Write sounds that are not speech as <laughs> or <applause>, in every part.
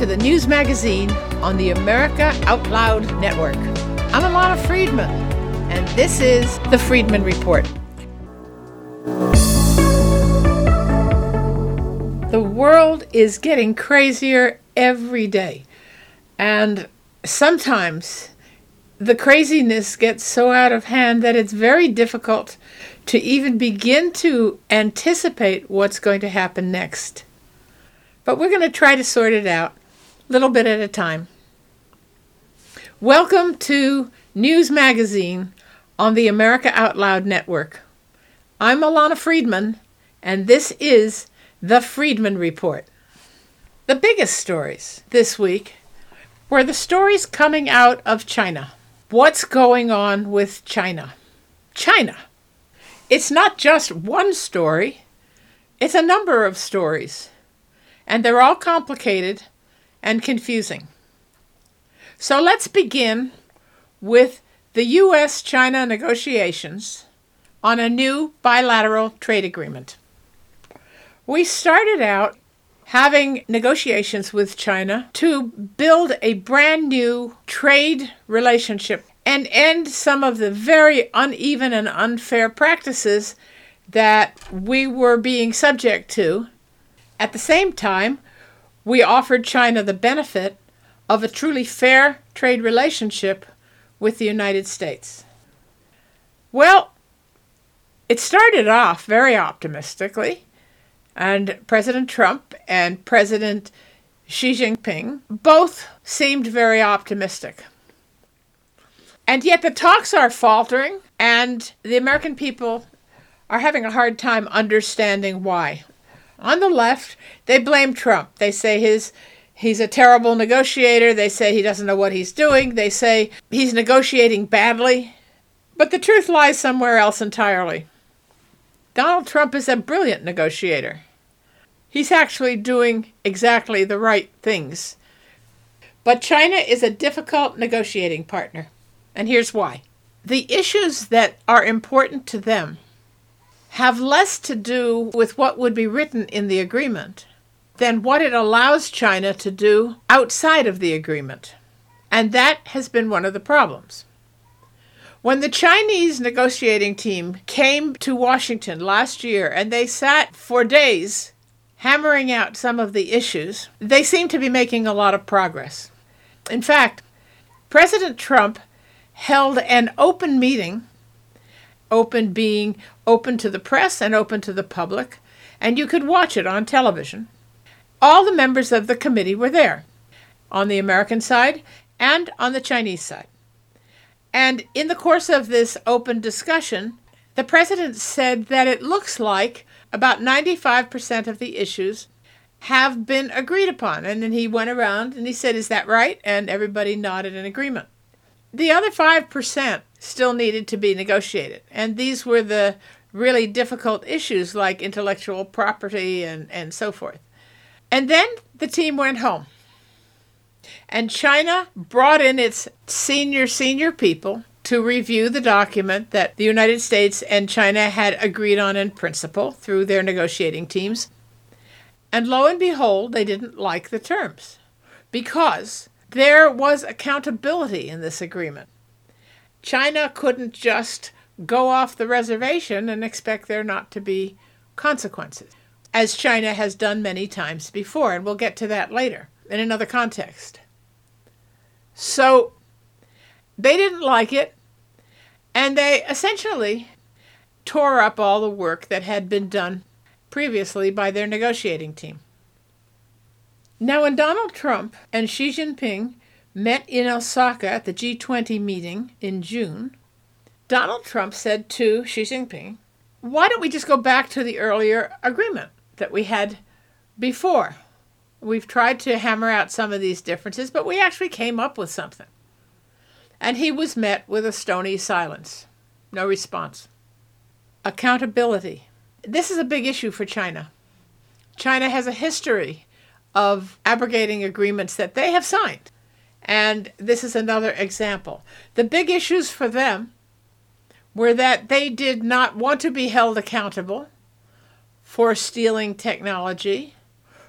to the news magazine on the America Out Loud Network. I'm Alana Friedman, and this is the Friedman Report. The world is getting crazier every day, and sometimes the craziness gets so out of hand that it's very difficult to even begin to anticipate what's going to happen next. But we're going to try to sort it out, little bit at a time. Welcome to News Magazine on the America Out Loud Network. I'm Alana Friedman, and this is the Friedman Report. The biggest stories this week were the stories coming out of China. What's going on with China? China. It's not just one story, it's a number of stories, and they're all complicated and confusing. So let's begin with the U.S. China negotiations on a new bilateral trade agreement. We started out having negotiations with China to build a brand new trade relationship and end some of the very uneven and unfair practices that we were being subject to. At the same time, we offered China the benefit of a truly fair trade relationship with the United States. Well, it started off very optimistically. And President Trump and President Xi Jinping both seemed very optimistic. And yet the talks are faltering, and the American people are having a hard time understanding why. On the left, they blame Trump. They say his he's a terrible negotiator. They say he doesn't know what he's doing. They say he's negotiating badly. But the truth lies somewhere else entirely. Donald Trump is a brilliant negotiator. He's actually doing exactly the right things. But China is a difficult negotiating partner, and here's why. The issues that are important to them have less to do with what would be written in the agreement than what it allows China to do outside of the agreement. And that has been one of the problems. When the Chinese negotiating team came to Washington last year and they sat for days hammering out some of the issues, they seem to be making a lot of progress. In fact, President Trump held an open meeting, open being open to the press and open to the public, and you could watch it on television. All the members of the committee were there, on the American side and on the Chinese side. And in the course of this open discussion, the president said that it looks like about 95% of the issues have been agreed upon. And then he went around and he said, Is that right? And everybody nodded in agreement. The other 5% still needed to be negotiated. And these were the really difficult issues like intellectual property and, and so forth. And then the team went home. And China brought in its senior, senior people to review the document that the United States and China had agreed on in principle through their negotiating teams. And lo and behold, they didn't like the terms because there was accountability in this agreement. China couldn't just go off the reservation and expect there not to be consequences, as China has done many times before, and we'll get to that later in another context. So they didn't like it, and they essentially tore up all the work that had been done previously by their negotiating team. Now, when Donald Trump and Xi Jinping met in Osaka at the G20 meeting in June, Donald Trump said to Xi Jinping, Why don't we just go back to the earlier agreement that we had before? We've tried to hammer out some of these differences, but we actually came up with something and he was met with a stony silence. No response. Accountability. This is a big issue for China. China has a history of abrogating agreements that they have signed. And this is another example. The big issues for them were that they did not want to be held accountable for stealing technology,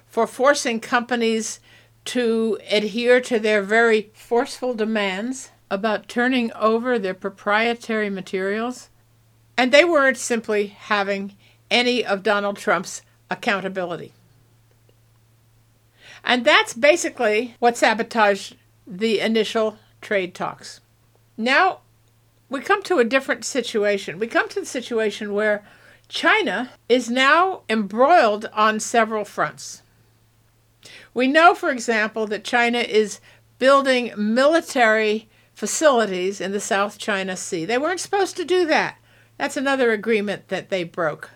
for forcing companies to adhere to their very forceful demands about turning over their proprietary materials. And they weren't simply having any of Donald Trump's accountability. And that's basically what sabotaged the initial trade talks. Now we come to a different situation. We come to the situation where China is now embroiled on several fronts. We know, for example, that China is building military facilities in the South China Sea. They weren't supposed to do that. That's another agreement that they broke.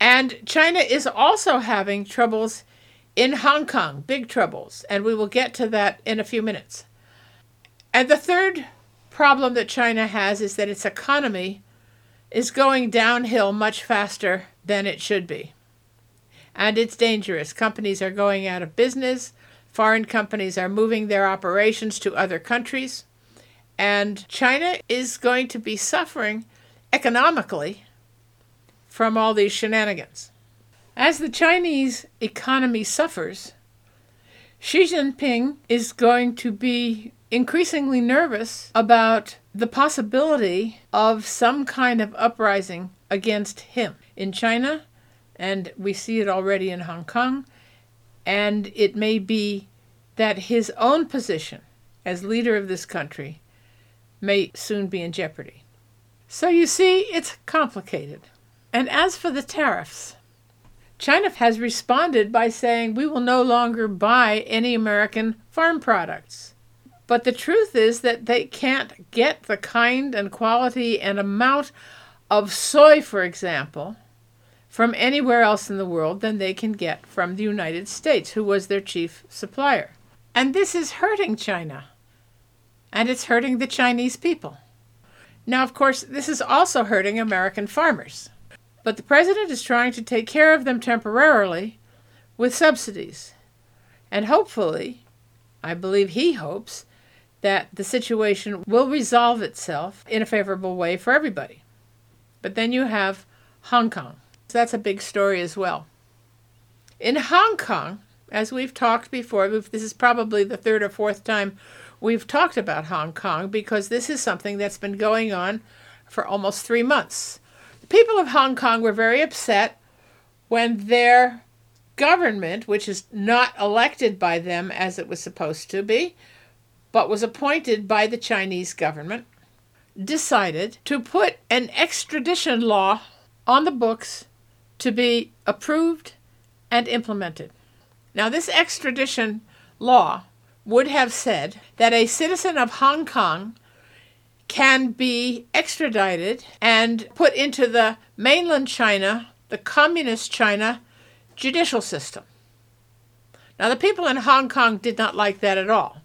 And China is also having troubles in Hong Kong, big troubles, and we will get to that in a few minutes. And the third problem that China has is that its economy is going downhill much faster than it should be. And it's dangerous. Companies are going out of business, foreign companies are moving their operations to other countries, and China is going to be suffering economically from all these shenanigans. As the Chinese economy suffers, Xi Jinping is going to be increasingly nervous about the possibility of some kind of uprising against him in China, and we see it already in Hong Kong, and it may be that his own position as leader of this country may soon be in jeopardy. So you see, it's complicated. And as for the tariffs, China has responded by saying we will no longer buy any American farm products. But the truth is that they can't get the kind and quality and amount of soy, for example, from anywhere else in the world than they can get from the United States, who was their chief supplier. And this is hurting China. And it's hurting the Chinese people. Now, of course, this is also hurting American farmers. But the president is trying to take care of them temporarily with subsidies. And hopefully, I believe he hopes, that the situation will resolve itself in a favorable way for everybody. But then you have Hong Kong. So that's a big story as well. In Hong Kong, as we've talked before, this is probably the third or fourth time we've talked about Hong Kong because this is something that's been going on for almost three months. People of Hong Kong were very upset when their government, which is not elected by them as it was supposed to be, but was appointed by the Chinese government, decided to put an extradition law on the books to be approved and implemented. Now, this extradition law would have said that a citizen of Hong Kong can be extradited and put into the mainland China, the communist China judicial system. Now, the people in Hong Kong did not like that at all.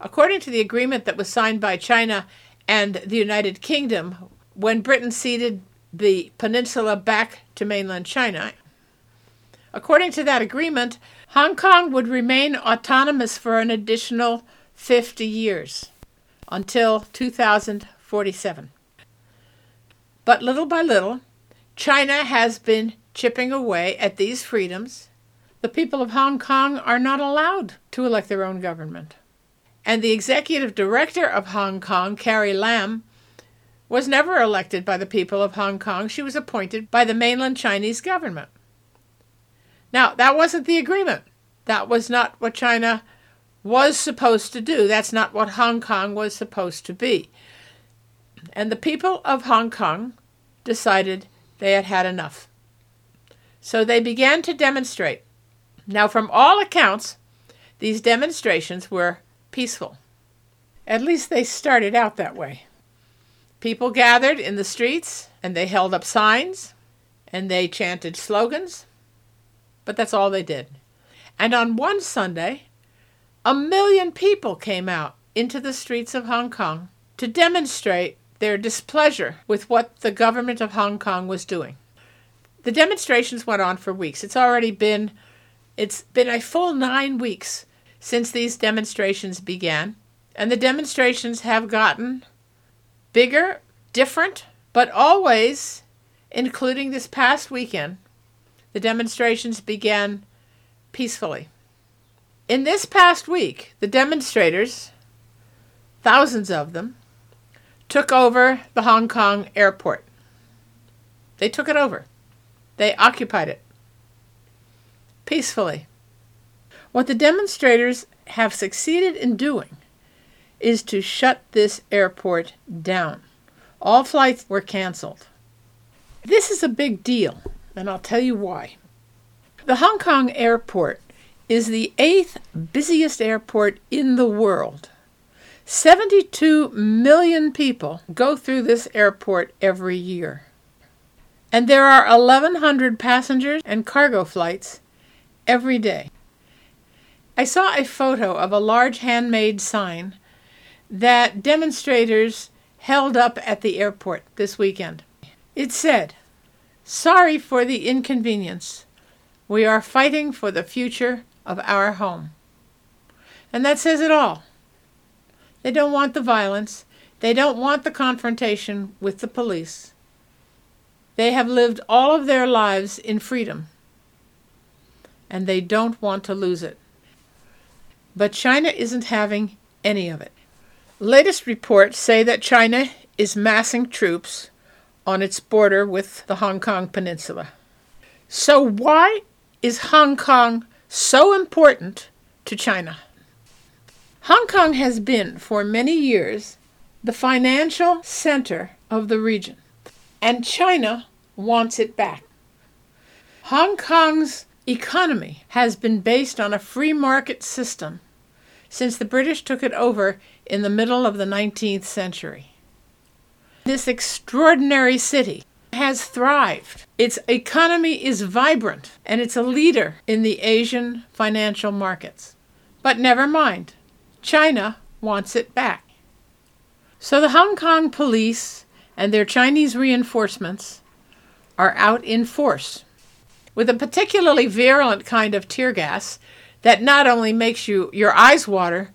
According to the agreement that was signed by China and the United Kingdom when Britain ceded the peninsula back to mainland China, according to that agreement, Hong Kong would remain autonomous for an additional 50 years until 2047. But little by little, China has been chipping away at these freedoms. The people of Hong Kong are not allowed to elect their own government. And the executive director of Hong Kong, Carrie Lam, was never elected by the people of Hong Kong. She was appointed by the mainland Chinese government. Now, that wasn't the agreement. That was not what China was supposed to do. That's not what Hong Kong was supposed to be. And the people of Hong Kong decided they had had enough. So they began to demonstrate. Now, from all accounts, these demonstrations were peaceful. At least they started out that way. People gathered in the streets and they held up signs and they chanted slogans, but that's all they did. And on one Sunday, a million people came out into the streets of Hong Kong to demonstrate their displeasure with what the government of Hong Kong was doing. The demonstrations went on for weeks. It's already been it's been a full 9 weeks since these demonstrations began, and the demonstrations have gotten bigger, different, but always including this past weekend, the demonstrations began peacefully. In this past week, the demonstrators, thousands of them, took over the Hong Kong airport. They took it over. They occupied it peacefully. What the demonstrators have succeeded in doing is to shut this airport down. All flights were canceled. This is a big deal, and I'll tell you why. The Hong Kong airport is the eighth busiest airport in the world. 72 million people go through this airport every year. And there are 1,100 passengers and cargo flights every day. I saw a photo of a large handmade sign that demonstrators held up at the airport this weekend. It said, Sorry for the inconvenience. We are fighting for the future of our home. And that says it all. They don't want the violence. They don't want the confrontation with the police. They have lived all of their lives in freedom, and they don't want to lose it. But China isn't having any of it. Latest reports say that China is massing troops on its border with the Hong Kong Peninsula. So, why is Hong Kong so important to China? Hong Kong has been, for many years, the financial center of the region, and China wants it back. Hong Kong's economy has been based on a free market system since the British took it over in the middle of the 19th century. This extraordinary city has thrived. Its economy is vibrant and it's a leader in the Asian financial markets. But never mind, China wants it back. So the Hong Kong police and their Chinese reinforcements are out in force with a particularly virulent kind of tear gas that not only makes you your eyes water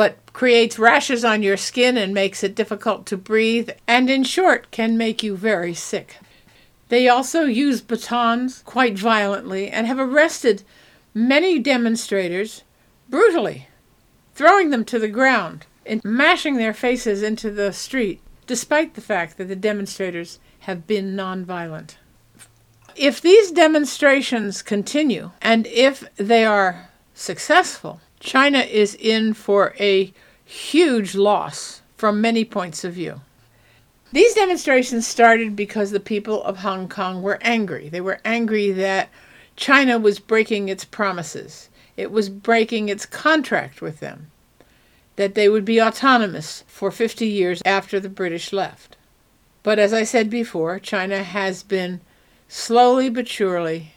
but creates rashes on your skin and makes it difficult to breathe, and in short, can make you very sick. They also use batons quite violently and have arrested many demonstrators brutally, throwing them to the ground and mashing their faces into the street, despite the fact that the demonstrators have been nonviolent. If these demonstrations continue, and if they are successful, China is in for a huge loss from many points of view. These demonstrations started because the people of Hong Kong were angry. They were angry that China was breaking its promises, it was breaking its contract with them, that they would be autonomous for 50 years after the British left. But as I said before, China has been slowly but surely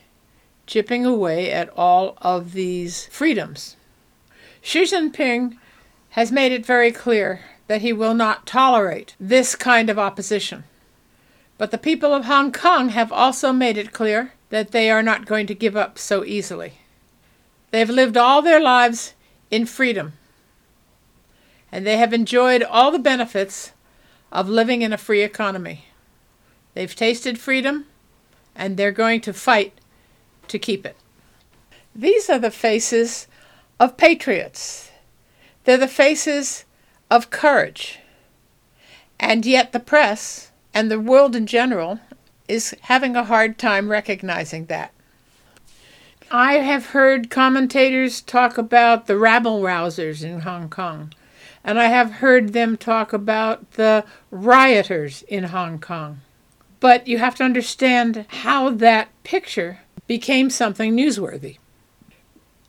chipping away at all of these freedoms. Xi Jinping has made it very clear that he will not tolerate this kind of opposition. But the people of Hong Kong have also made it clear that they are not going to give up so easily. They have lived all their lives in freedom, and they have enjoyed all the benefits of living in a free economy. They've tasted freedom, and they're going to fight to keep it. These are the faces of patriots. They're the faces of courage. And yet the press and the world in general is having a hard time recognizing that. I have heard commentators talk about the rabble rousers in Hong Kong, and I have heard them talk about the rioters in Hong Kong. But you have to understand how that picture became something newsworthy.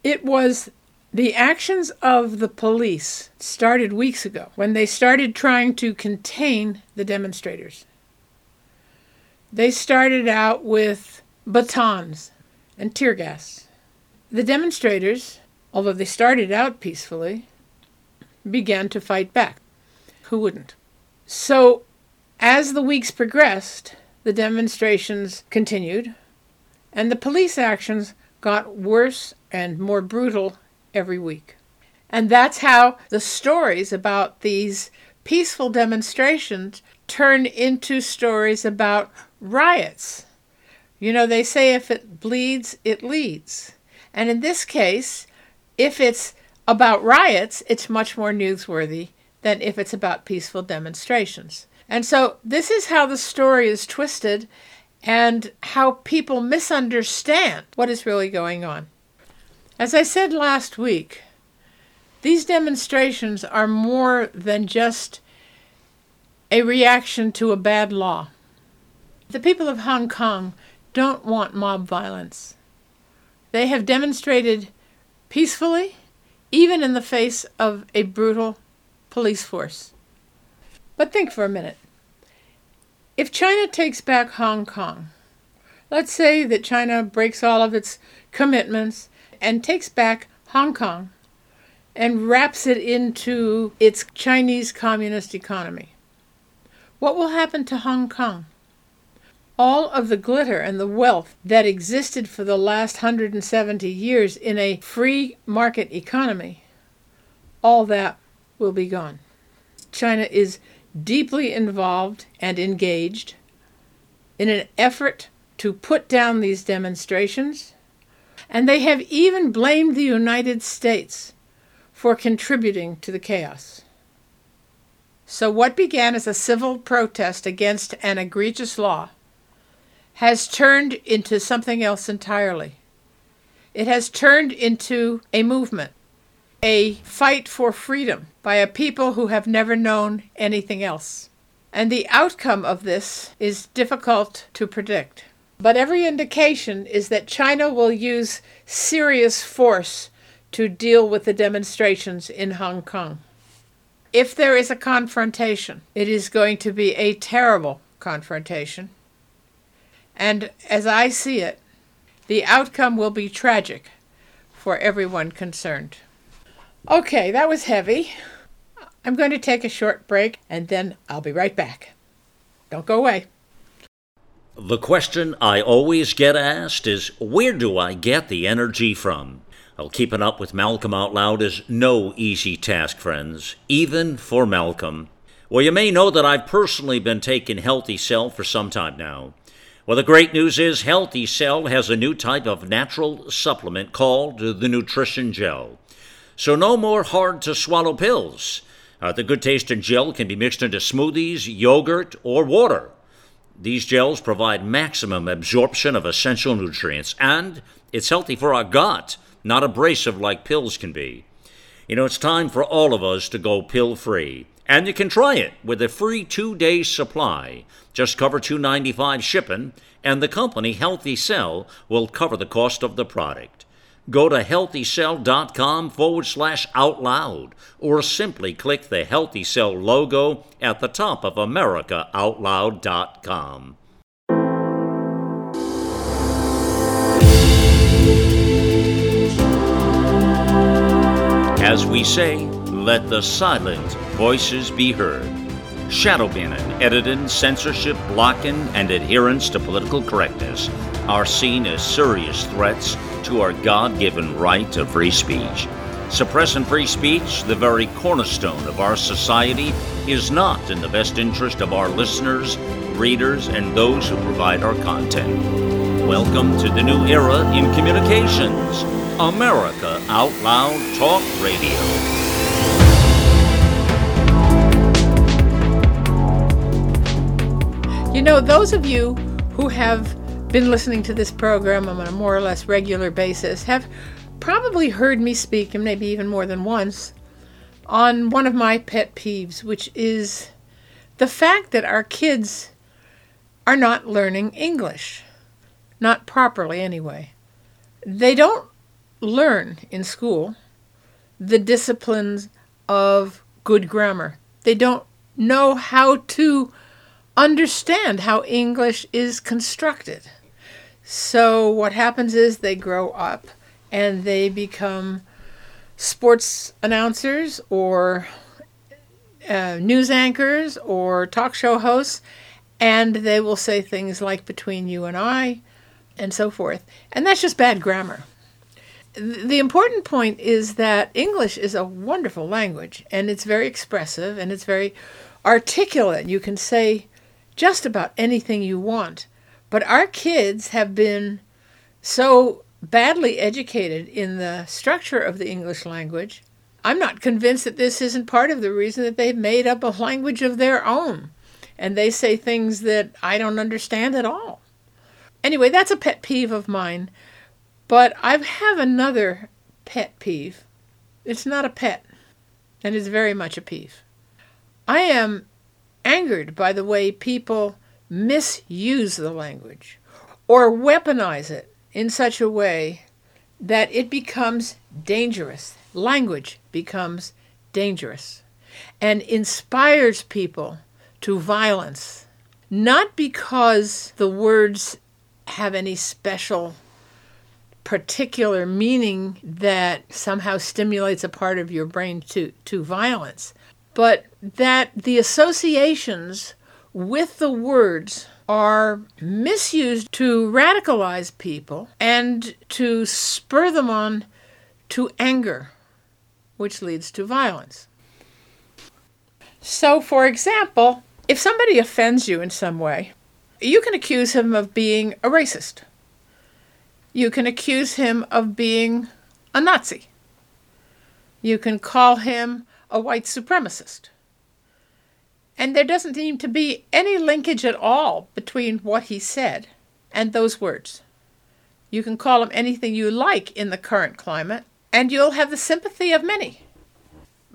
It was the actions of the police started weeks ago when they started trying to contain the demonstrators. They started out with batons and tear gas. The demonstrators, although they started out peacefully, began to fight back. Who wouldn't? So, as the weeks progressed, the demonstrations continued, and the police actions got worse and more brutal every week. And that's how the stories about these peaceful demonstrations turn into stories about riots. You know, they say if it bleeds, it leads. And in this case, If it's about riots, it's much more newsworthy than if it's about peaceful demonstrations. And so this is how the story is twisted and how people misunderstand what is really going on. As I said last week, these demonstrations are more than just a reaction to a bad law. The people of Hong Kong don't want mob violence. They have demonstrated peacefully, even in the face of a brutal police force. But think for a minute. If China takes back Hong Kong, let's say that China breaks all of its commitments and takes back Hong Kong and wraps it into its Chinese communist economy. What will happen to Hong Kong? All of the glitter and the wealth that existed for the last 170 years in a free market economy, all that will be gone. China is deeply involved and engaged in an effort to put down these demonstrations, and they have even blamed the United States for contributing to the chaos. So, what began as a civil protest against an egregious law has turned into something else entirely. It has turned into a movement, a fight for freedom by a people who have never known anything else. And the outcome of this is difficult to predict. But every indication is that China will use serious force to deal with the demonstrations in Hong Kong. If there is a confrontation, it is going to be a terrible confrontation. And as I see it, the outcome will be tragic for everyone concerned. Okay, that was heavy. I'm going to take a short break and then I'll be right back. Don't go away. The question I always get asked is where do I get the energy from? Well, keeping up with Malcolm Out Loud is no easy task, friends, even for Malcolm. Well, you may know that I've personally been taking Healthy Cell for some time now. Well, the great news is Healthy Cell has a new type of natural supplement called the Nutrition Gel. So, no more hard to swallow pills. Uh, the good tasting gel can be mixed into smoothies, yogurt, or water. These gels provide maximum absorption of essential nutrients, and it's healthy for our gut, not abrasive like pills can be. You know, it's time for all of us to go pill free. And you can try it with a free two day supply. Just cover $2.95 shipping, and the company Healthy Cell will cover the cost of the product. Go to healthycell.com forward slash out loud, or simply click the Healthy Cell logo at the top of AmericaOutloud.com. As we say, let the silent voices be heard. Shadow banning, editing, censorship, blocking, and adherence to political correctness are seen as serious threats to our God given right to free speech. Suppressing free speech, the very cornerstone of our society, is not in the best interest of our listeners, readers, and those who provide our content. Welcome to the new era in communications America Out Loud Talk Radio. You know, those of you who have been listening to this program on a more or less regular basis have probably heard me speak, and maybe even more than once, on one of my pet peeves, which is the fact that our kids are not learning English. Not properly, anyway. They don't learn in school the disciplines of good grammar. They don't know how to understand how English is constructed. So what happens is they grow up and they become sports announcers or uh, news anchors or talk show hosts, and they will say things like between you and I and so forth. And that's just bad grammar. The important point is that English is a wonderful language and it's very expressive and it's very articulate. You can say just about anything you want. But our kids have been so badly educated in the structure of the English language, I'm not convinced that this isn't part of the reason that they've made up a language of their own. And they say things that I don't understand at all. Anyway, that's a pet peeve of mine. But I have another pet peeve. It's not a pet, and it's very much a peeve. I am angered by the way people misuse the language or weaponize it in such a way that it becomes dangerous. Language becomes dangerous and inspires people to violence, not because the words have any special particular meaning that somehow stimulates a part of your brain to, to violence, but that the associations with the words are misused to radicalize people and to spur them on to anger, which leads to violence. So, for example, if somebody offends you in some way, you can accuse him of being a racist. You can accuse him of being a Nazi. You can call him a white supremacist. And there doesn't seem to be any linkage at all between what he said and those words. You can call him anything you like in the current climate, and you'll have the sympathy of many.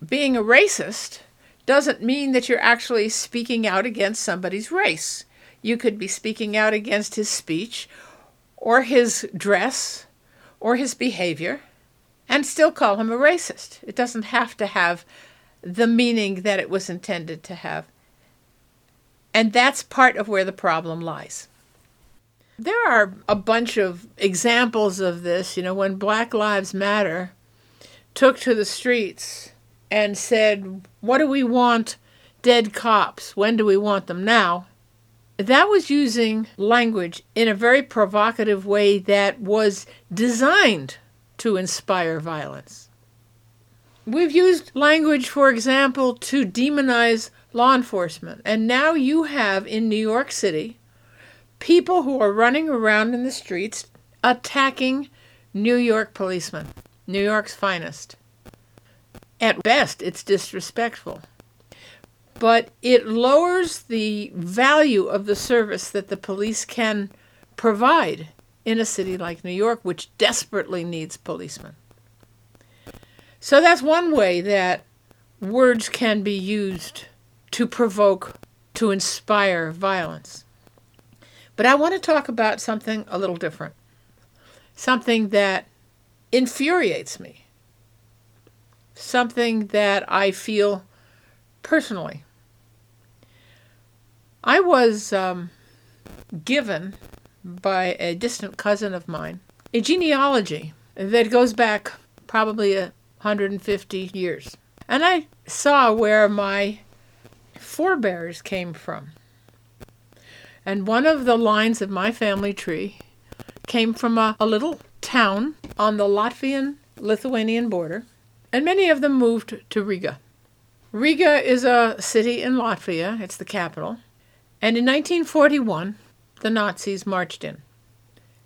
Being a racist doesn't mean that you're actually speaking out against somebody's race. You could be speaking out against his speech or his dress or his behavior and still call him a racist. It doesn't have to have the meaning that it was intended to have. And that's part of where the problem lies. There are a bunch of examples of this. You know, when Black Lives Matter took to the streets and said, What do we want dead cops? When do we want them now? That was using language in a very provocative way that was designed to inspire violence. We've used language, for example, to demonize law enforcement. And now you have in New York City people who are running around in the streets attacking New York policemen, New York's finest. At best, it's disrespectful but it lowers the value of the service that the police can provide in a city like New York, which desperately needs policemen. So that's one way that words can be used to provoke, to inspire violence. But I want to talk about something a little different, something that infuriates me, something that I feel personally. I was um, given by a distant cousin of mine a genealogy that goes back probably 150 years. And I saw where my forebears came from. And one of the lines of my family tree came from a, a little town on the Latvian Lithuanian border, and many of them moved to Riga. Riga is a city in Latvia, it's the capital. And in 1941, the Nazis marched in,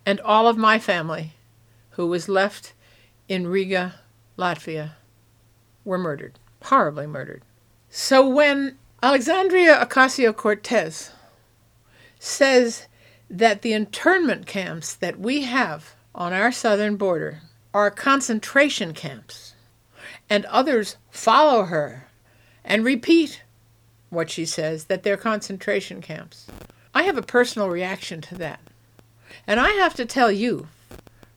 and all of my family, who was left in Riga, Latvia, were murdered, horribly murdered. So when Alexandria Ocasio Cortez says that the internment camps that we have on our southern border are concentration camps, and others follow her and repeat what she says, that they're concentration camps. I have a personal reaction to that. And I have to tell you,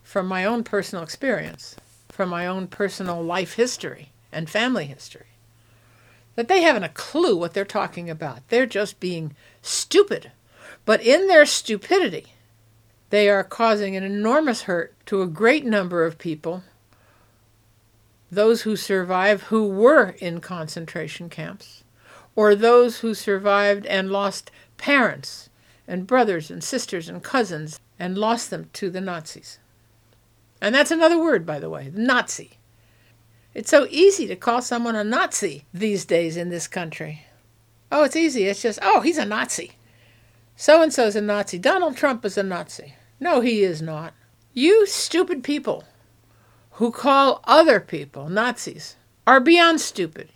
from my own personal experience, from my own personal life history and family history, that they haven't a clue what they're talking about. They're just being stupid. But in their stupidity, they are causing an enormous hurt to a great number of people, those who survive who were in concentration camps, or those who survived and lost parents and brothers and sisters and cousins and lost them to the Nazis. And that's another word, by the way Nazi. It's so easy to call someone a Nazi these days in this country. Oh, it's easy. It's just, oh, he's a Nazi. So and so's a Nazi. Donald Trump is a Nazi. No, he is not. You stupid people who call other people Nazis are beyond stupid.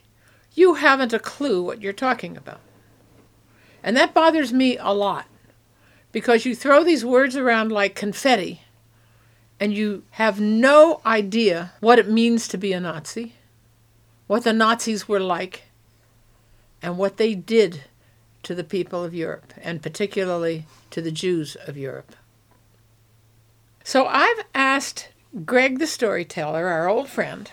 You haven't a clue what you're talking about. And that bothers me a lot because you throw these words around like confetti and you have no idea what it means to be a Nazi, what the Nazis were like, and what they did to the people of Europe, and particularly to the Jews of Europe. So I've asked Greg the storyteller, our old friend,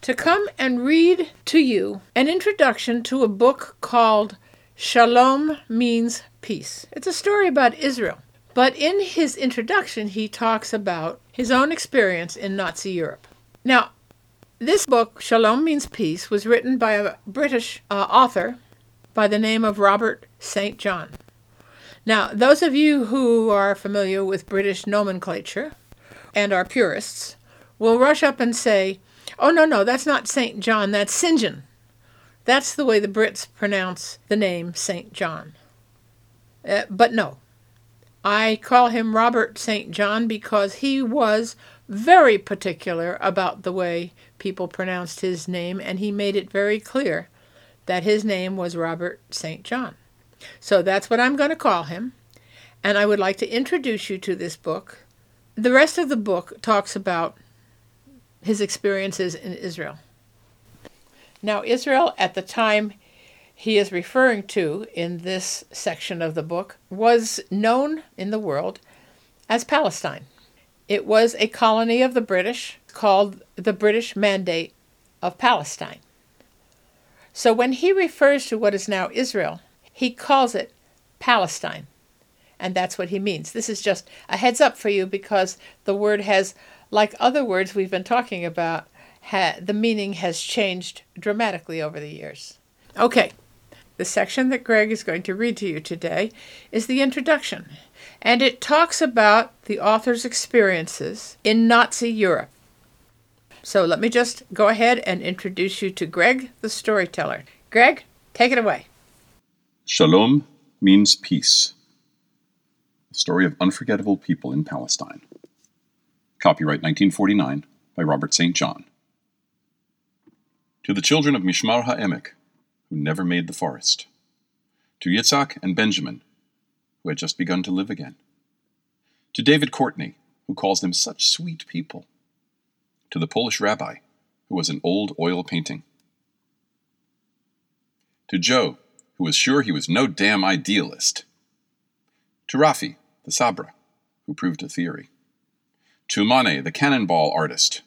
to come and read to you an introduction to a book called Shalom Means Peace. It's a story about Israel. But in his introduction, he talks about his own experience in Nazi Europe. Now, this book, Shalom Means Peace, was written by a British uh, author by the name of Robert St. John. Now, those of you who are familiar with British nomenclature and are purists will rush up and say, oh, no, no, that's not St. John, that's St. John. That's the way the Brits pronounce the name St. John. Uh, but no, I call him Robert St. John because he was very particular about the way people pronounced his name, and he made it very clear that his name was Robert St. John. So that's what I'm going to call him. And I would like to introduce you to this book. The rest of the book talks about his experiences in Israel. Now, Israel at the time he is referring to in this section of the book was known in the world as Palestine. It was a colony of the British called the British Mandate of Palestine. So when he refers to what is now Israel, he calls it Palestine. And that's what he means. This is just a heads up for you because the word has, like other words we've been talking about, ha- the meaning has changed dramatically over the years. Okay, the section that Greg is going to read to you today is the introduction, and it talks about the author's experiences in Nazi Europe. So let me just go ahead and introduce you to Greg the storyteller. Greg, take it away. Shalom means peace. The story of unforgettable people in Palestine. Copyright 1949 by Robert St. John. To the children of Mishmar HaEmek, who never made the forest. To Yitzhak and Benjamin, who had just begun to live again. To David Courtney, who calls them such sweet people to the Polish rabbi, who was an old oil painting. To Joe, who was sure he was no damn idealist. To Rafi, the Sabra, who proved a theory. To Mane, the cannonball artist.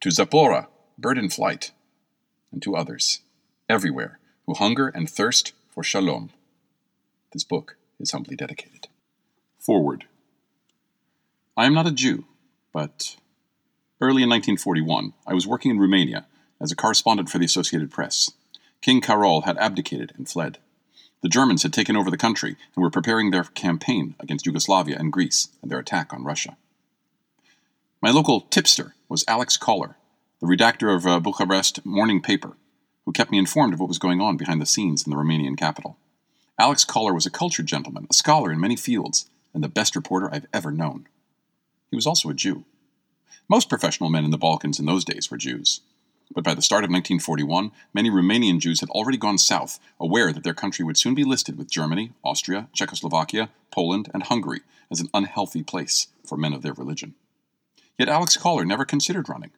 To Zapora, bird in flight. And to others, everywhere, who hunger and thirst for shalom. This book is humbly dedicated. Forward. I am not a Jew, but Early in 1941, I was working in Romania as a correspondent for the Associated Press. King Carol had abdicated and fled. The Germans had taken over the country and were preparing their campaign against Yugoslavia and Greece and their attack on Russia. My local tipster was Alex Koller, the redactor of a uh, Bucharest morning paper, who kept me informed of what was going on behind the scenes in the Romanian capital. Alex Koller was a cultured gentleman, a scholar in many fields, and the best reporter I've ever known. He was also a Jew. Most professional men in the Balkans in those days were Jews. But by the start of 1941, many Romanian Jews had already gone south, aware that their country would soon be listed with Germany, Austria, Czechoslovakia, Poland, and Hungary as an unhealthy place for men of their religion. Yet Alex Koller never considered running.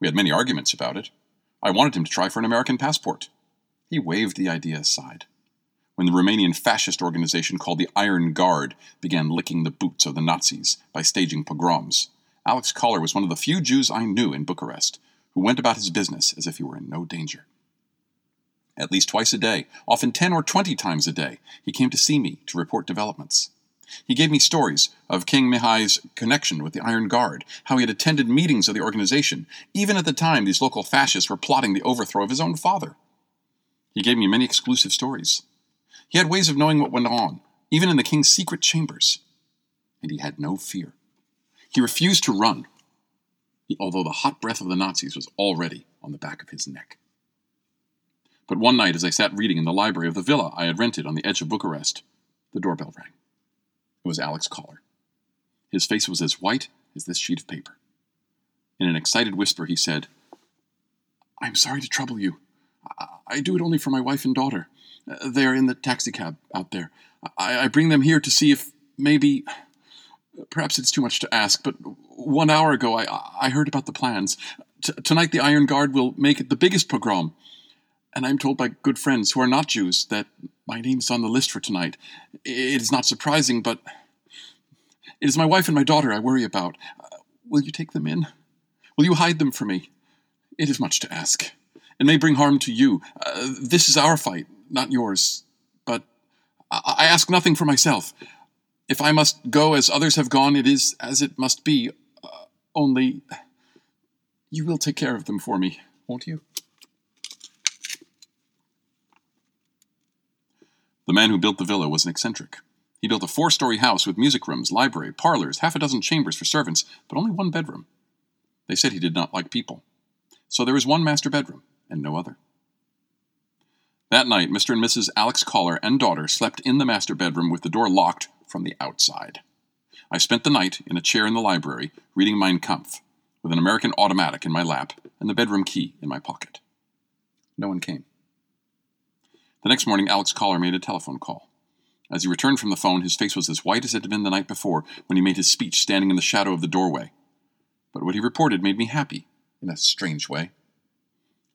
We had many arguments about it. I wanted him to try for an American passport. He waved the idea aside. When the Romanian fascist organization called the Iron Guard began licking the boots of the Nazis by staging pogroms, Alex Koller was one of the few Jews I knew in Bucharest who went about his business as if he were in no danger. At least twice a day, often 10 or 20 times a day, he came to see me to report developments. He gave me stories of King Mihai's connection with the Iron Guard, how he had attended meetings of the organization, even at the time these local fascists were plotting the overthrow of his own father. He gave me many exclusive stories. He had ways of knowing what went on, even in the king's secret chambers. And he had no fear. He refused to run, although the hot breath of the Nazis was already on the back of his neck. But one night, as I sat reading in the library of the villa I had rented on the edge of Bucharest, the doorbell rang. Was Alex Koller. His face was as white as this sheet of paper. In an excited whisper, he said, I am sorry to trouble you. I, I do it only for my wife and daughter. Uh, they are in the taxicab out there. I, I bring them here to see if maybe. Perhaps it's too much to ask, but one hour ago I, I heard about the plans. T- tonight the Iron Guard will make it the biggest pogrom. And I'm told by good friends who are not Jews that my name's on the list for tonight. It is not surprising, but it is my wife and my daughter I worry about. Uh, will you take them in? Will you hide them for me? It is much to ask. It may bring harm to you. Uh, this is our fight, not yours. But I-, I ask nothing for myself. If I must go as others have gone, it is as it must be. Uh, only you will take care of them for me, won't you? The man who built the villa was an eccentric. He built a four story house with music rooms, library, parlors, half a dozen chambers for servants, but only one bedroom. They said he did not like people. So there was one master bedroom, and no other. That night, Mr. and Mrs. Alex Collar and daughter slept in the master bedroom with the door locked from the outside. I spent the night in a chair in the library, reading Mein Kampf, with an American automatic in my lap and the bedroom key in my pocket. No one came. The next morning, Alex Collar made a telephone call. As he returned from the phone, his face was as white as it had been the night before when he made his speech standing in the shadow of the doorway. But what he reported made me happy, in a strange way.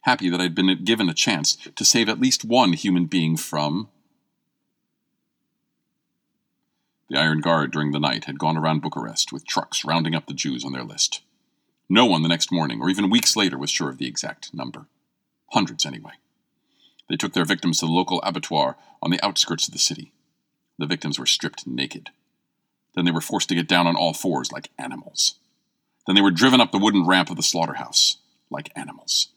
Happy that I'd been given a chance to save at least one human being from. The Iron Guard during the night had gone around Bucharest with trucks rounding up the Jews on their list. No one the next morning, or even weeks later, was sure of the exact number. Hundreds, anyway. They took their victims to the local abattoir on the outskirts of the city. The victims were stripped naked. Then they were forced to get down on all fours like animals. Then they were driven up the wooden ramp of the slaughterhouse like animals.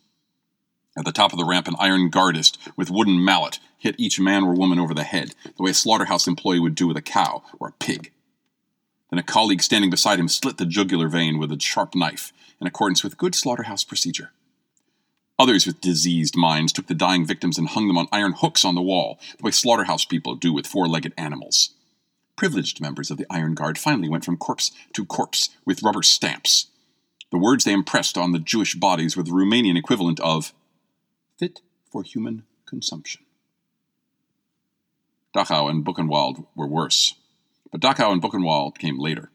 At the top of the ramp, an iron guardist with wooden mallet hit each man or woman over the head, the way a slaughterhouse employee would do with a cow or a pig. Then a colleague standing beside him slit the jugular vein with a sharp knife, in accordance with good slaughterhouse procedure. Others with diseased minds took the dying victims and hung them on iron hooks on the wall, the way slaughterhouse people do with four legged animals. Privileged members of the Iron Guard finally went from corpse to corpse with rubber stamps. The words they impressed on the Jewish bodies were the Romanian equivalent of fit for human consumption. Dachau and Buchenwald were worse, but Dachau and Buchenwald came later.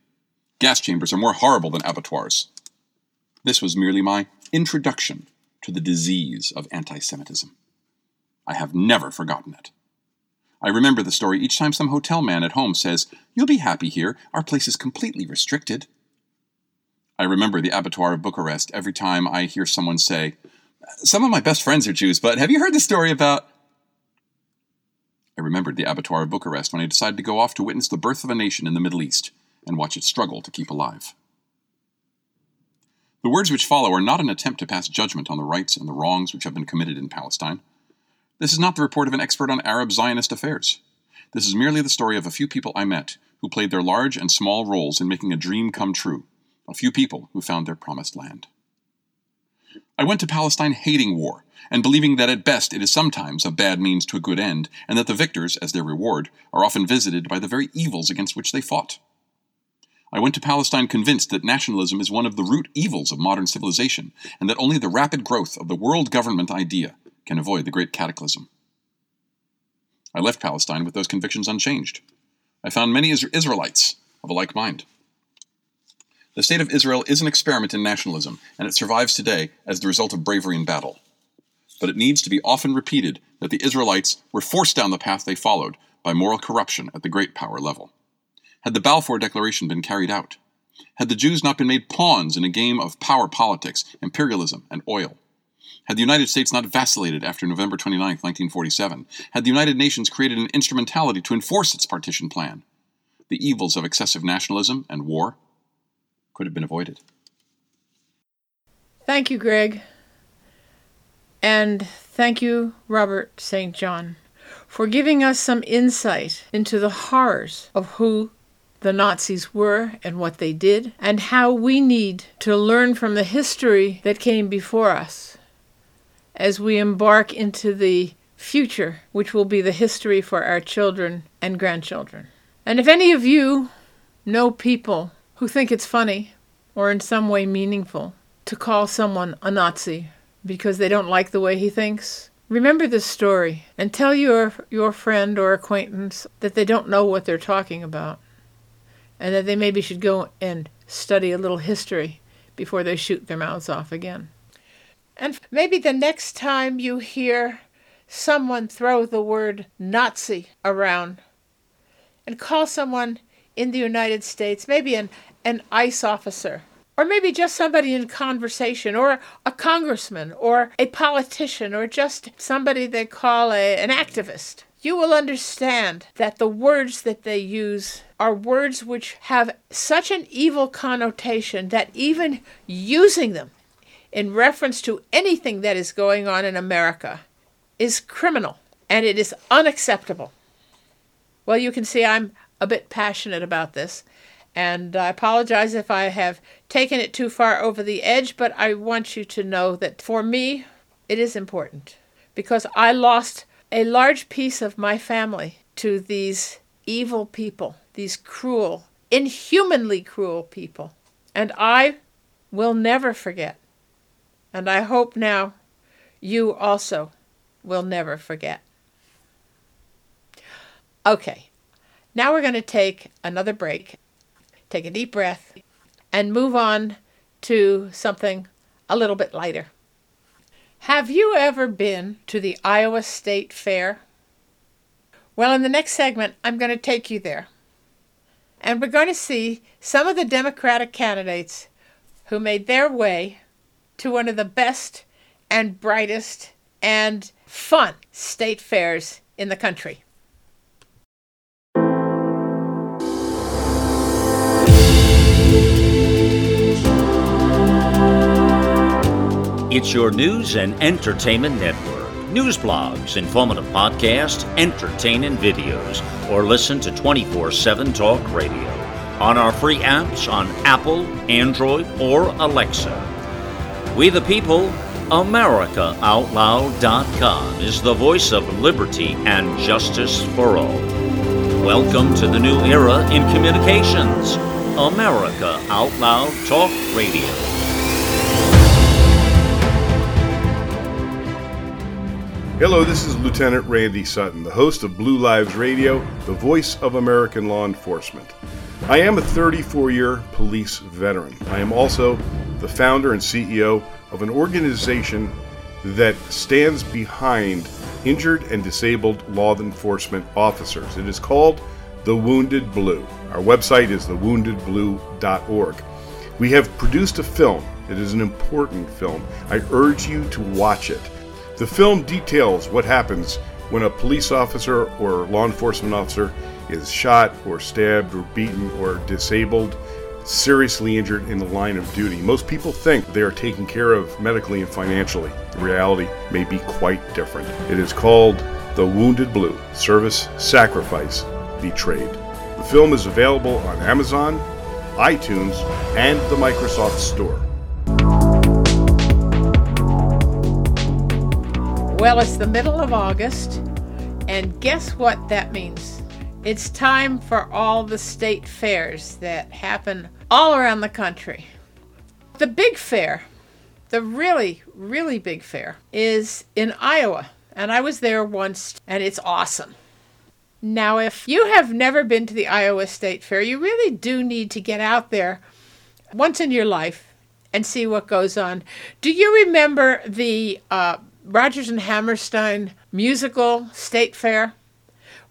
Gas chambers are more horrible than abattoirs. This was merely my introduction to the disease of anti Semitism. I have never forgotten it. I remember the story each time some hotel man at home says, You'll be happy here, our place is completely restricted. I remember the abattoir of Bucharest every time I hear someone say, Some of my best friends are Jews, but have you heard the story about. I remembered the abattoir of Bucharest when I decided to go off to witness the birth of a nation in the Middle East and watch it struggle to keep alive. The words which follow are not an attempt to pass judgment on the rights and the wrongs which have been committed in Palestine. This is not the report of an expert on Arab Zionist affairs. This is merely the story of a few people I met who played their large and small roles in making a dream come true, a few people who found their promised land. I went to Palestine hating war and believing that at best it is sometimes a bad means to a good end, and that the victors, as their reward, are often visited by the very evils against which they fought. I went to Palestine convinced that nationalism is one of the root evils of modern civilization, and that only the rapid growth of the world government idea can avoid the great cataclysm. I left Palestine with those convictions unchanged. I found many Israelites of a like mind. The state of Israel is an experiment in nationalism, and it survives today as the result of bravery in battle. But it needs to be often repeated that the Israelites were forced down the path they followed by moral corruption at the great power level had the Balfour Declaration been carried out? Had the Jews not been made pawns in a game of power politics, imperialism, and oil? Had the United States not vacillated after November 29, 1947? Had the United Nations created an instrumentality to enforce its partition plan? The evils of excessive nationalism and war could have been avoided. Thank you, Greg. And thank you, Robert St. John, for giving us some insight into the horrors of who the Nazis were and what they did, and how we need to learn from the history that came before us as we embark into the future, which will be the history for our children and grandchildren. And if any of you know people who think it's funny or in some way meaningful to call someone a Nazi because they don't like the way he thinks. Remember this story and tell your your friend or acquaintance that they don't know what they're talking about and that they maybe should go and study a little history before they shoot their mouths off again. And maybe the next time you hear someone throw the word Nazi around and call someone in the United States, maybe an, an ICE officer, or maybe just somebody in conversation, or a congressman, or a politician, or just somebody they call a, an activist, you will understand that the words that they use are words which have such an evil connotation that even using them in reference to anything that is going on in America is criminal and it is unacceptable. Well, you can see I'm a bit passionate about this, and I apologize if I have taken it too far over the edge, but I want you to know that for me, it is important because I lost a large piece of my family to these evil people, these cruel, inhumanly cruel people. And I will never forget. And I hope now you also will never forget. Okay, now we're going to take another break, take a deep breath, and move on to something a little bit lighter. Have you ever been to the Iowa State Fair? Well, in the next segment, I'm going to take you there. And we're going to see some of the Democratic candidates who made their way to one of the best and brightest and fun state fairs in the country. It's your news and entertainment network. News blogs, informative podcasts, entertaining videos, or listen to 24 7 Talk Radio on our free apps on Apple, Android, or Alexa. We the people, AmericaOutloud.com is the voice of liberty and justice for all. Welcome to the new era in communications. America Out Loud Talk Radio. Hello, this is Lieutenant Randy Sutton, the host of Blue Lives Radio, the voice of American law enforcement. I am a 34 year police veteran. I am also the founder and CEO of an organization that stands behind injured and disabled law enforcement officers. It is called The Wounded Blue. Our website is thewoundedblue.org. We have produced a film. It is an important film. I urge you to watch it. The film details what happens when a police officer or law enforcement officer is shot or stabbed or beaten or disabled, seriously injured in the line of duty. Most people think they are taken care of medically and financially. The reality may be quite different. It is called The Wounded Blue Service, Sacrifice, Betrayed. The film is available on Amazon, iTunes, and the Microsoft Store. Well, it's the middle of August, and guess what that means? It's time for all the state fairs that happen all around the country. The big fair, the really, really big fair, is in Iowa, and I was there once, and it's awesome. Now, if you have never been to the Iowa State Fair, you really do need to get out there once in your life and see what goes on. Do you remember the uh, Rodgers and Hammerstein musical State Fair?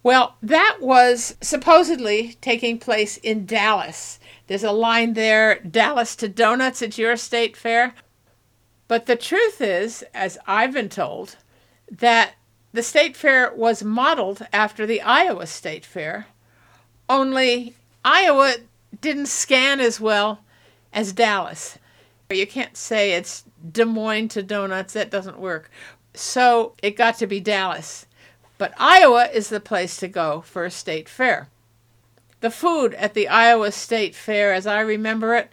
Well, that was supposedly taking place in Dallas. There's a line there Dallas to donuts at your state fair. But the truth is, as I've been told, that the state fair was modeled after the Iowa State Fair, only Iowa didn't scan as well as Dallas. You can't say it's Des Moines to donuts, that doesn't work. So it got to be Dallas. But Iowa is the place to go for a state fair. The food at the Iowa State Fair, as I remember it,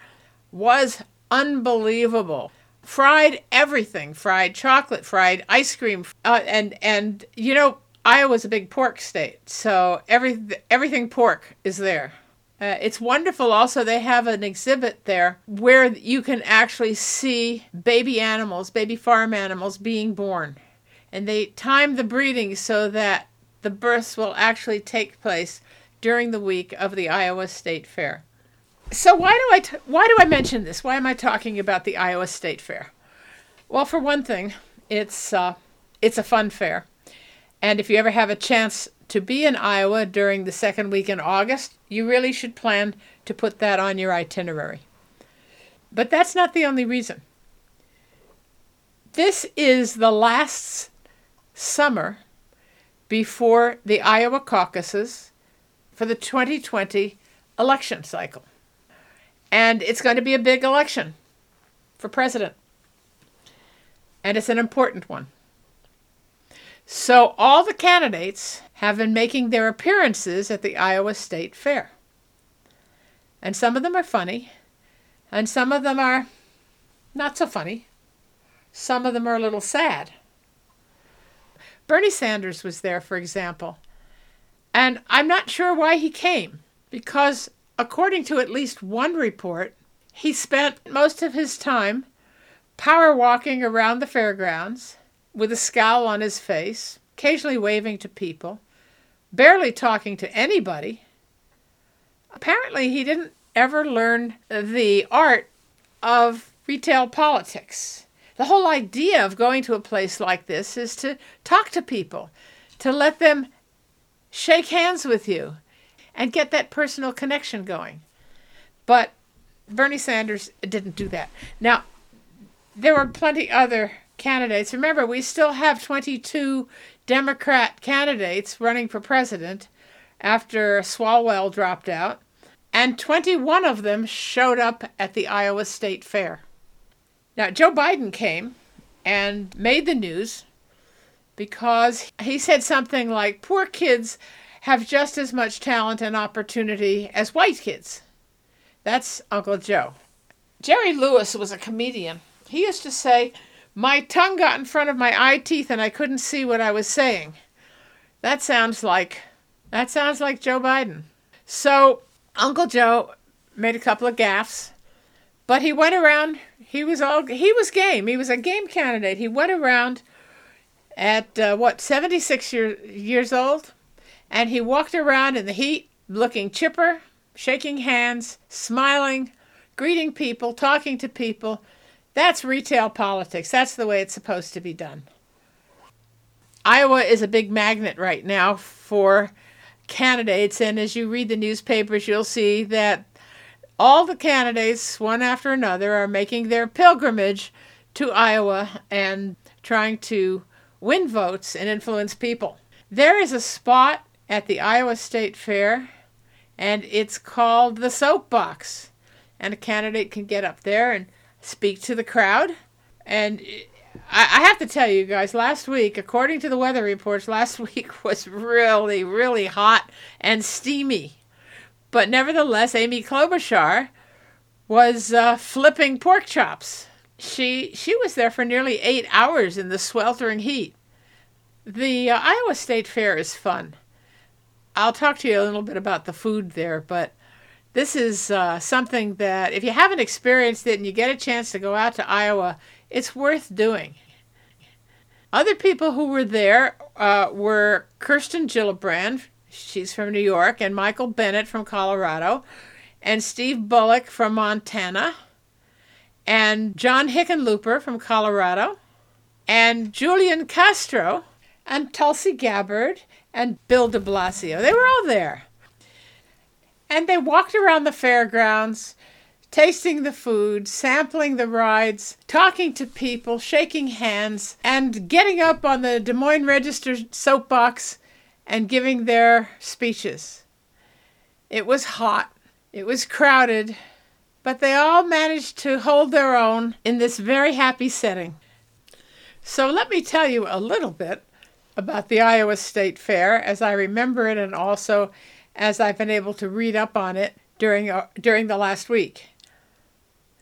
was unbelievable. Fried everything, fried chocolate, fried ice cream, uh, and and you know Iowa's a big pork state, so every everything pork is there. Uh, it's wonderful. Also, they have an exhibit there where you can actually see baby animals, baby farm animals being born. And they time the breeding so that the births will actually take place during the week of the Iowa State Fair. So why do I t- why do I mention this? Why am I talking about the Iowa State Fair? Well, for one thing, it's uh, it's a fun fair, and if you ever have a chance to be in Iowa during the second week in August, you really should plan to put that on your itinerary. But that's not the only reason. This is the last summer before the Iowa caucuses for the 2020 election cycle. And it's going to be a big election for president. And it's an important one. So all the candidates have been making their appearances at the Iowa State Fair. And some of them are funny, and some of them are not so funny. Some of them are a little sad. Bernie Sanders was there, for example. And I'm not sure why he came, because according to at least one report, he spent most of his time power walking around the fairgrounds with a scowl on his face, occasionally waving to people, barely talking to anybody. Apparently, he didn't ever learn the art of retail politics. The whole idea of going to a place like this is to talk to people, to let them shake hands with you, and get that personal connection going. But Bernie Sanders didn't do that. Now, there were plenty other candidates. Remember, we still have 22 Democrat candidates running for president after Swalwell dropped out, and 21 of them showed up at the Iowa State Fair. Now, Joe Biden came and made the news because he said something like, Poor kids have just as much talent and opportunity as white kids. That's Uncle Joe. Jerry Lewis was a comedian. He used to say, my tongue got in front of my eye teeth and I couldn't see what I was saying. That sounds like that sounds like Joe Biden. So Uncle Joe made a couple of gaffes, but he went around. He was all he was game. He was a game candidate. He went around at uh, what seventy six year, years old, and he walked around in the heat, looking chipper, shaking hands, smiling, greeting people, talking to people that's retail politics. That's the way it's supposed to be done. Iowa is a big magnet right now for candidates, and as you read the newspapers, you'll see that all the candidates, one after another, are making their pilgrimage to Iowa and trying to win votes and influence people. There is a spot at the Iowa State Fair, and it's called the Soapbox. And a candidate can get up there and speak to the crowd. And I, have to tell you guys, last week, according to the weather reports, <laughs> last week was really, really hot and steamy. But nevertheless, Amy Klobuchar was uh, flipping pork chops. She she was there for nearly eight hours in the sweltering heat. The uh, Iowa State Fair is fun. I'll talk to you a little bit about the food there, but this is uh, something that if you haven't experienced it and you get a chance to go out to Iowa, it's worth doing. Other people who were there uh, were Kirsten Gillibrand, she's from New York, and Michael Bennet from Colorado, and Steve Bullock from Montana, and John Hickenlooper from Colorado, and Julian Castro, and Tulsi Gabbard, and Bill de Blasio. They were all there. And they walked around the fairgrounds, tasting the food, sampling the rides, talking to people, shaking hands, and getting up on the Des Moines Register soapbox and giving their speeches. It was hot, it was crowded, but they all managed to hold their own in this very happy setting. So let me tell you a little bit about the Iowa State Fair as I remember it and also as I've been able to read up on it during, uh, during the last week.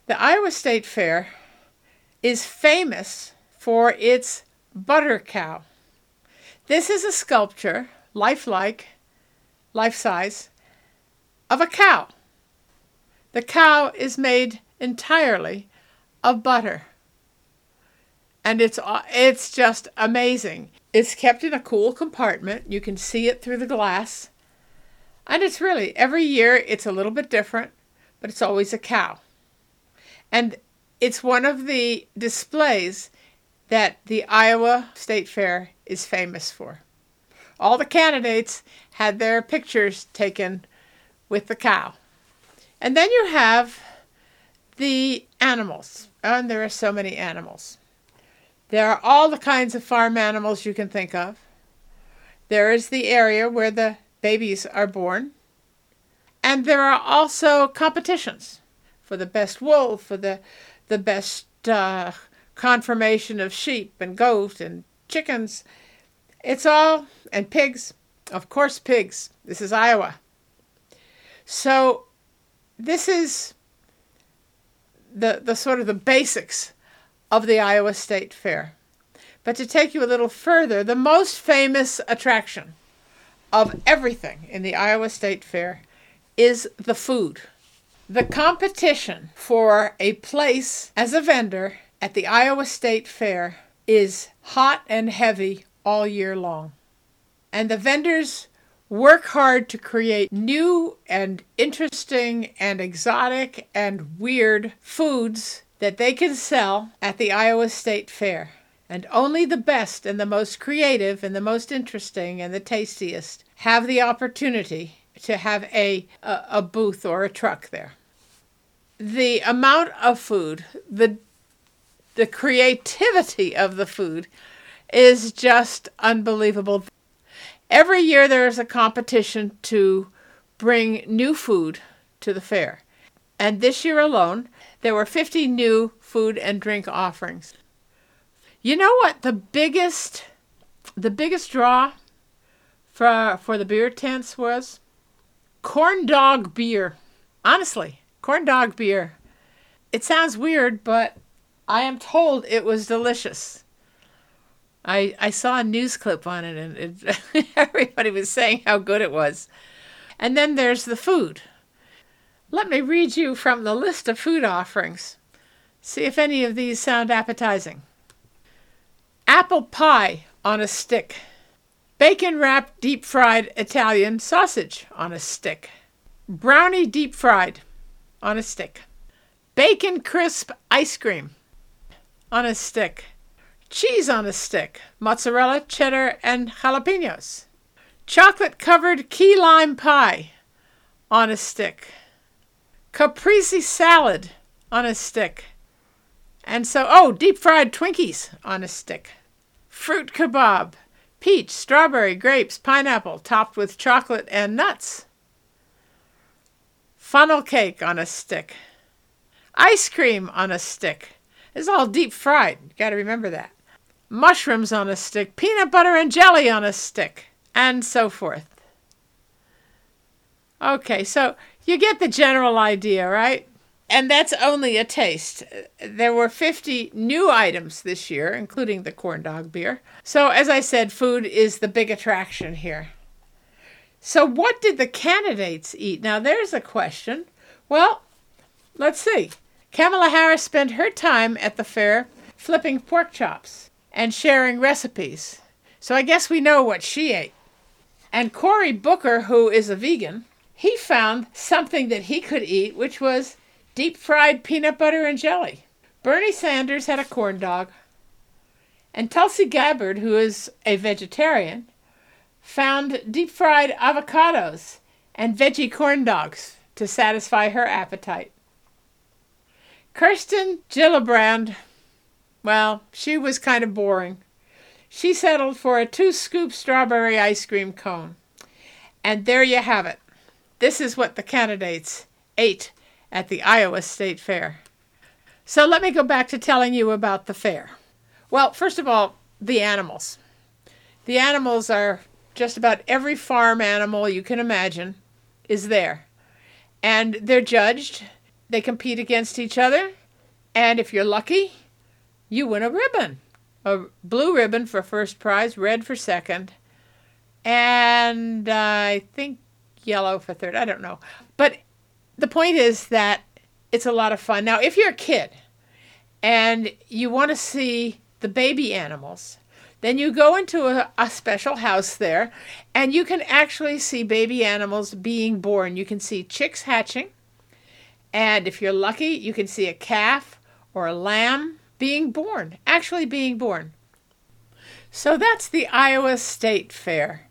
The Iowa State Fair is famous for its butter cow. This is a sculpture, lifelike, life size, of a cow. The cow is made entirely of butter. And it's it's just amazing. It's kept in a cool compartment. You can see it through the glass. And it's really every year it's a little bit different, but it's always a cow. And it's one of the displays that the Iowa State Fair is famous for. All the candidates had their pictures taken with the cow. And then you have the animals, and there are so many animals. There are all the kinds of farm animals you can think of. There is the area where the babies are born. And there are also competitions for the best wool, for the, the best uh, conformation of sheep and goat and chickens. It's all, and pigs, of course, pigs. This is Iowa. So, this is the, the sort of the basics of the Iowa State Fair. But to take you a little further, the most famous attraction of everything in the Iowa State Fair is the food. The competition for a place as a vendor at the Iowa State Fair is hot and heavy all year long. And the vendors work hard to create new and interesting and exotic and weird foods that they can sell at the Iowa State Fair. And only the best and the most creative and the most interesting and the tastiest have the opportunity to have a, a, a booth or a truck there. The amount of food, the the creativity of the food is just unbelievable. Every year there is a competition to bring new food to the fair. And this year alone, there were 50 new food and drink offerings. You know what the biggest the biggest draw for for the beer tents was? Corn dog beer. Honestly, corn dog beer. It sounds weird, but I am told it was delicious. I I saw a news clip on it, and it, <laughs> everybody was saying how good it was. And then there's the food. Let me read you from the list of food offerings. See if any of these sound appetizing. Apple pie on a stick. Bacon wrapped deep fried Italian sausage on a stick. Brownie deep fried on a stick. Bacon crisp ice cream on a stick. Cheese on a stick. Mozzarella, cheddar, and jalapenos. Chocolate covered key lime pie on a stick. Caprese salad on a stick. And so, oh, deep fried Twinkies on a stick. Fruit kebab peach, strawberry, grapes, pineapple, topped with chocolate and nuts. Funnel cake on a stick. Ice cream on a stick. It's all deep fried. You got to remember that. Mushrooms on a stick, peanut butter and jelly on a stick, and so forth. Okay, so you get the general idea, right? And that's only a taste. There were 50 new items this year, including the corn dog beer. So, as I said, food is the big attraction here. So, what did the candidates eat? Now, there's a question. Well, let's see. Kamala Harris spent her time at the fair flipping pork chops and sharing recipes. So, I guess we know what she ate. And Cory Booker, who is a vegan, he found something that he could eat, which was deep fried peanut butter and jelly. Bernie Sanders had a corn dog. And Tulsi Gabbard, who is a vegetarian, found deep fried avocados and veggie corn dogs to satisfy her appetite. Kirsten Gillibrand, well, she was kind of boring. She settled for a two scoop strawberry ice cream cone. And there you have it. This is what the candidates ate at the Iowa State Fair. So let me go back to telling you about the fair. Well, first of all, the animals. The animals are just about every farm animal you can imagine is there. And they're judged. They compete against each other. And if you're lucky, you win a ribbon. A blue ribbon for first prize, red for second. And uh, I think yellow for third. I don't know. But the point is that it's a lot of fun. Now, if you're a kid and you want to see the baby animals, then you go into a, a, special house there and you can actually see baby animals being born. You can see chicks hatching. And if you're lucky, you can see a calf or a lamb being born, actually being born. So that's the Iowa State Fair.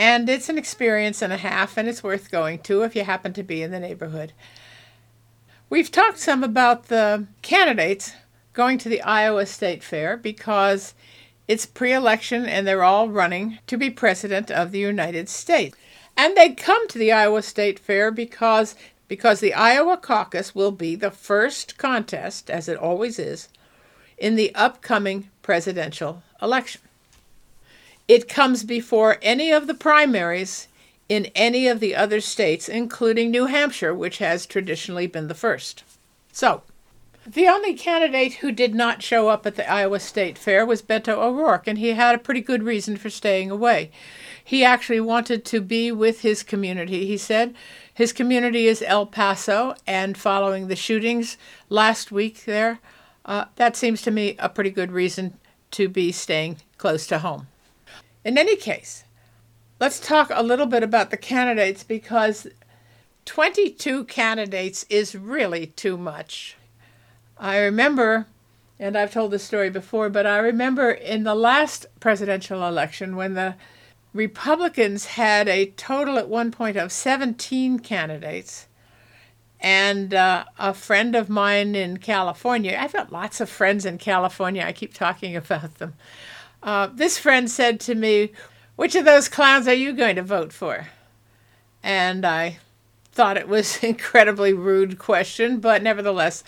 And it's an experience and a half, and it's worth going to if you happen to be in the neighborhood. We've talked some about the candidates going to the Iowa State Fair because it's pre election and they're all running to be President of the United States. And they come to the Iowa State Fair because, because the Iowa caucus will be the first contest, as it always is, in the upcoming presidential election. It comes before any of the primaries in any of the other states, including New Hampshire, which has traditionally been the first. So, the only candidate who did not show up at the Iowa State Fair was Beto O'Rourke, and he had a pretty good reason for staying away. He actually wanted to be with his community, he said. His community is El Paso, and following the shootings last week there, uh, that seems to me a pretty good reason to be staying close to home. In any case, let's talk a little bit about the candidates because 22 candidates is really too much. I remember, and I've told this story before, but I remember in the last presidential election when the Republicans had a total at one point of 17 candidates. And uh, a friend of mine in California, I've got lots of friends in California, I keep talking <laughs> about them. Uh, this friend said to me, Which of those clowns are you going to vote for? And I thought it was <laughs> an incredibly rude question, but nevertheless,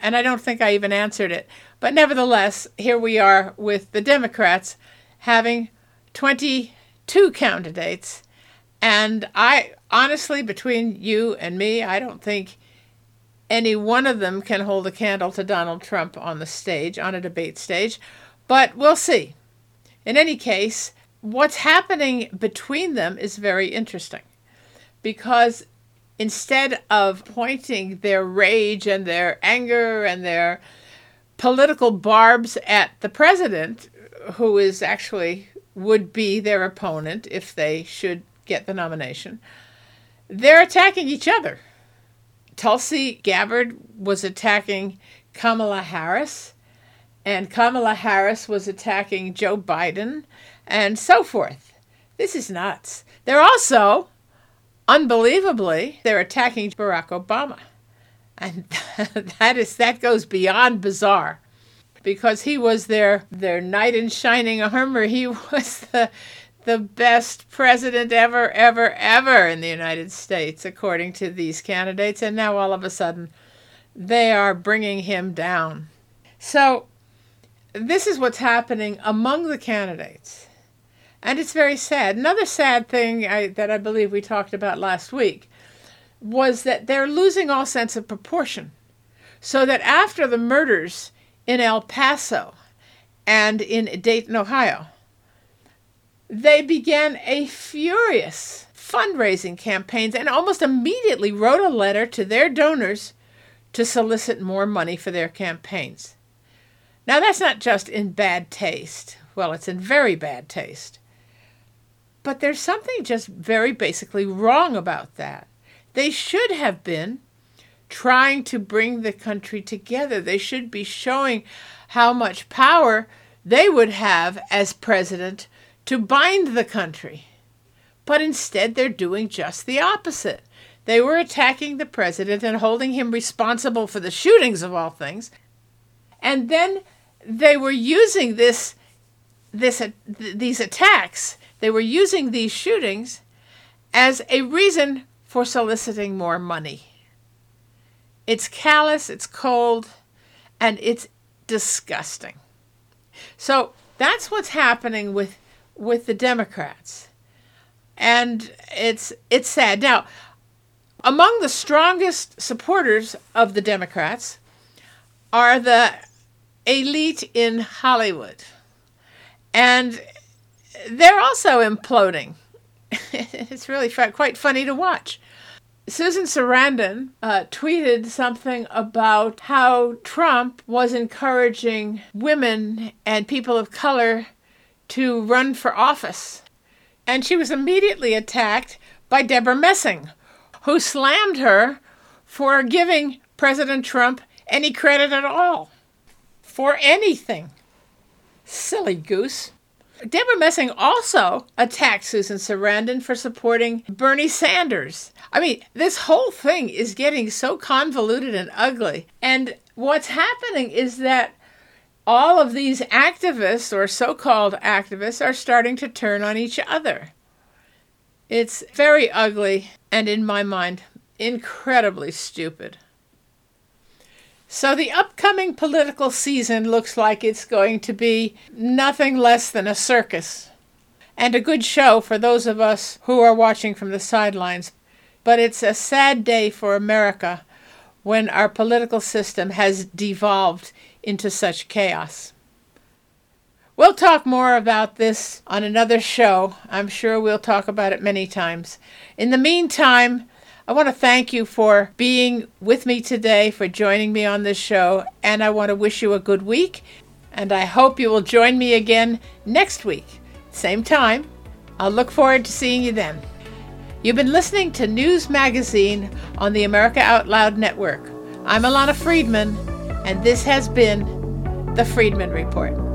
and I don't think I even answered it. But nevertheless, here we are with the Democrats having 22 candidates. And I honestly, between you and me, I don't think any one of them can hold a candle to Donald Trump on the stage, on a debate stage. But we'll see. In any case, what's happening between them is very interesting because instead of pointing their rage and their anger and their political barbs at the president, who is actually would be their opponent if they should get the nomination, they're attacking each other. Tulsi Gabbard was attacking Kamala Harris, and Kamala Harris was attacking Joe Biden, and so forth. This is nuts. They're also unbelievably, they're attacking Barack Obama. And <laughs> that is that goes beyond bizarre because he was their their knight in shining armor. He <laughs> was the the best president ever, ever, ever in the United States, according to these candidates. And now all of a sudden, they are bringing him down. So, this is what's happening among the candidates. And it's very sad. Another sad thing I, that I believe we talked about last week was that they're losing all sense of proportion. So that after the murders in El Paso and in Dayton, Ohio, they began a furious fundraising campaigns and almost immediately wrote a letter to their donors to solicit more money for their campaigns. Now, that's not just in bad taste. Well, it's in very bad taste. But there's something just very basically wrong about that. They should have been trying to bring the country together. They should be showing how much power they would have as president to bind the country. But instead, they're doing just the opposite. They were attacking the president and holding him responsible for the shootings of all things. And then they were using this, this, uh, these attacks they were using these shootings as a reason for soliciting more money. It's callous, it's cold, and it's disgusting. So that's what's happening with with the Democrats. And it's it's sad. Now, among the strongest supporters of the Democrats are the elite in Hollywood. And they're also imploding <laughs> it's really quite funny to watch. Susan Sarandon uh, tweeted something about how Trump was encouraging women and people of color to run for office. And she was immediately attacked by Debra Messing, who slammed her for giving President Trump any credit at all for anything. Silly goose. Debra Messing also attacked Susan Sarandon for supporting Bernie Sanders. I mean, this whole thing is getting so convoluted and ugly. And what's happening is that all of these activists or so called activists are starting to turn on each other. It's very ugly and, in my mind, incredibly stupid. So, the upcoming political season looks like it's going to be nothing less than a circus and a good show for those of us who are watching from the sidelines. But it's a sad day for America when our political system has devolved into such chaos. We'll talk more about this on another show. I'm sure we'll talk about it many times. In the meantime, I want to thank you for being with me today, for joining me on this show, and I want to wish you a good week. And I hope you will join me again next week, same time. I'll look forward to seeing you then. You've been listening to News Magazine on the America Out Loud Network. I'm Alana Friedman, and this has been the Friedman Report.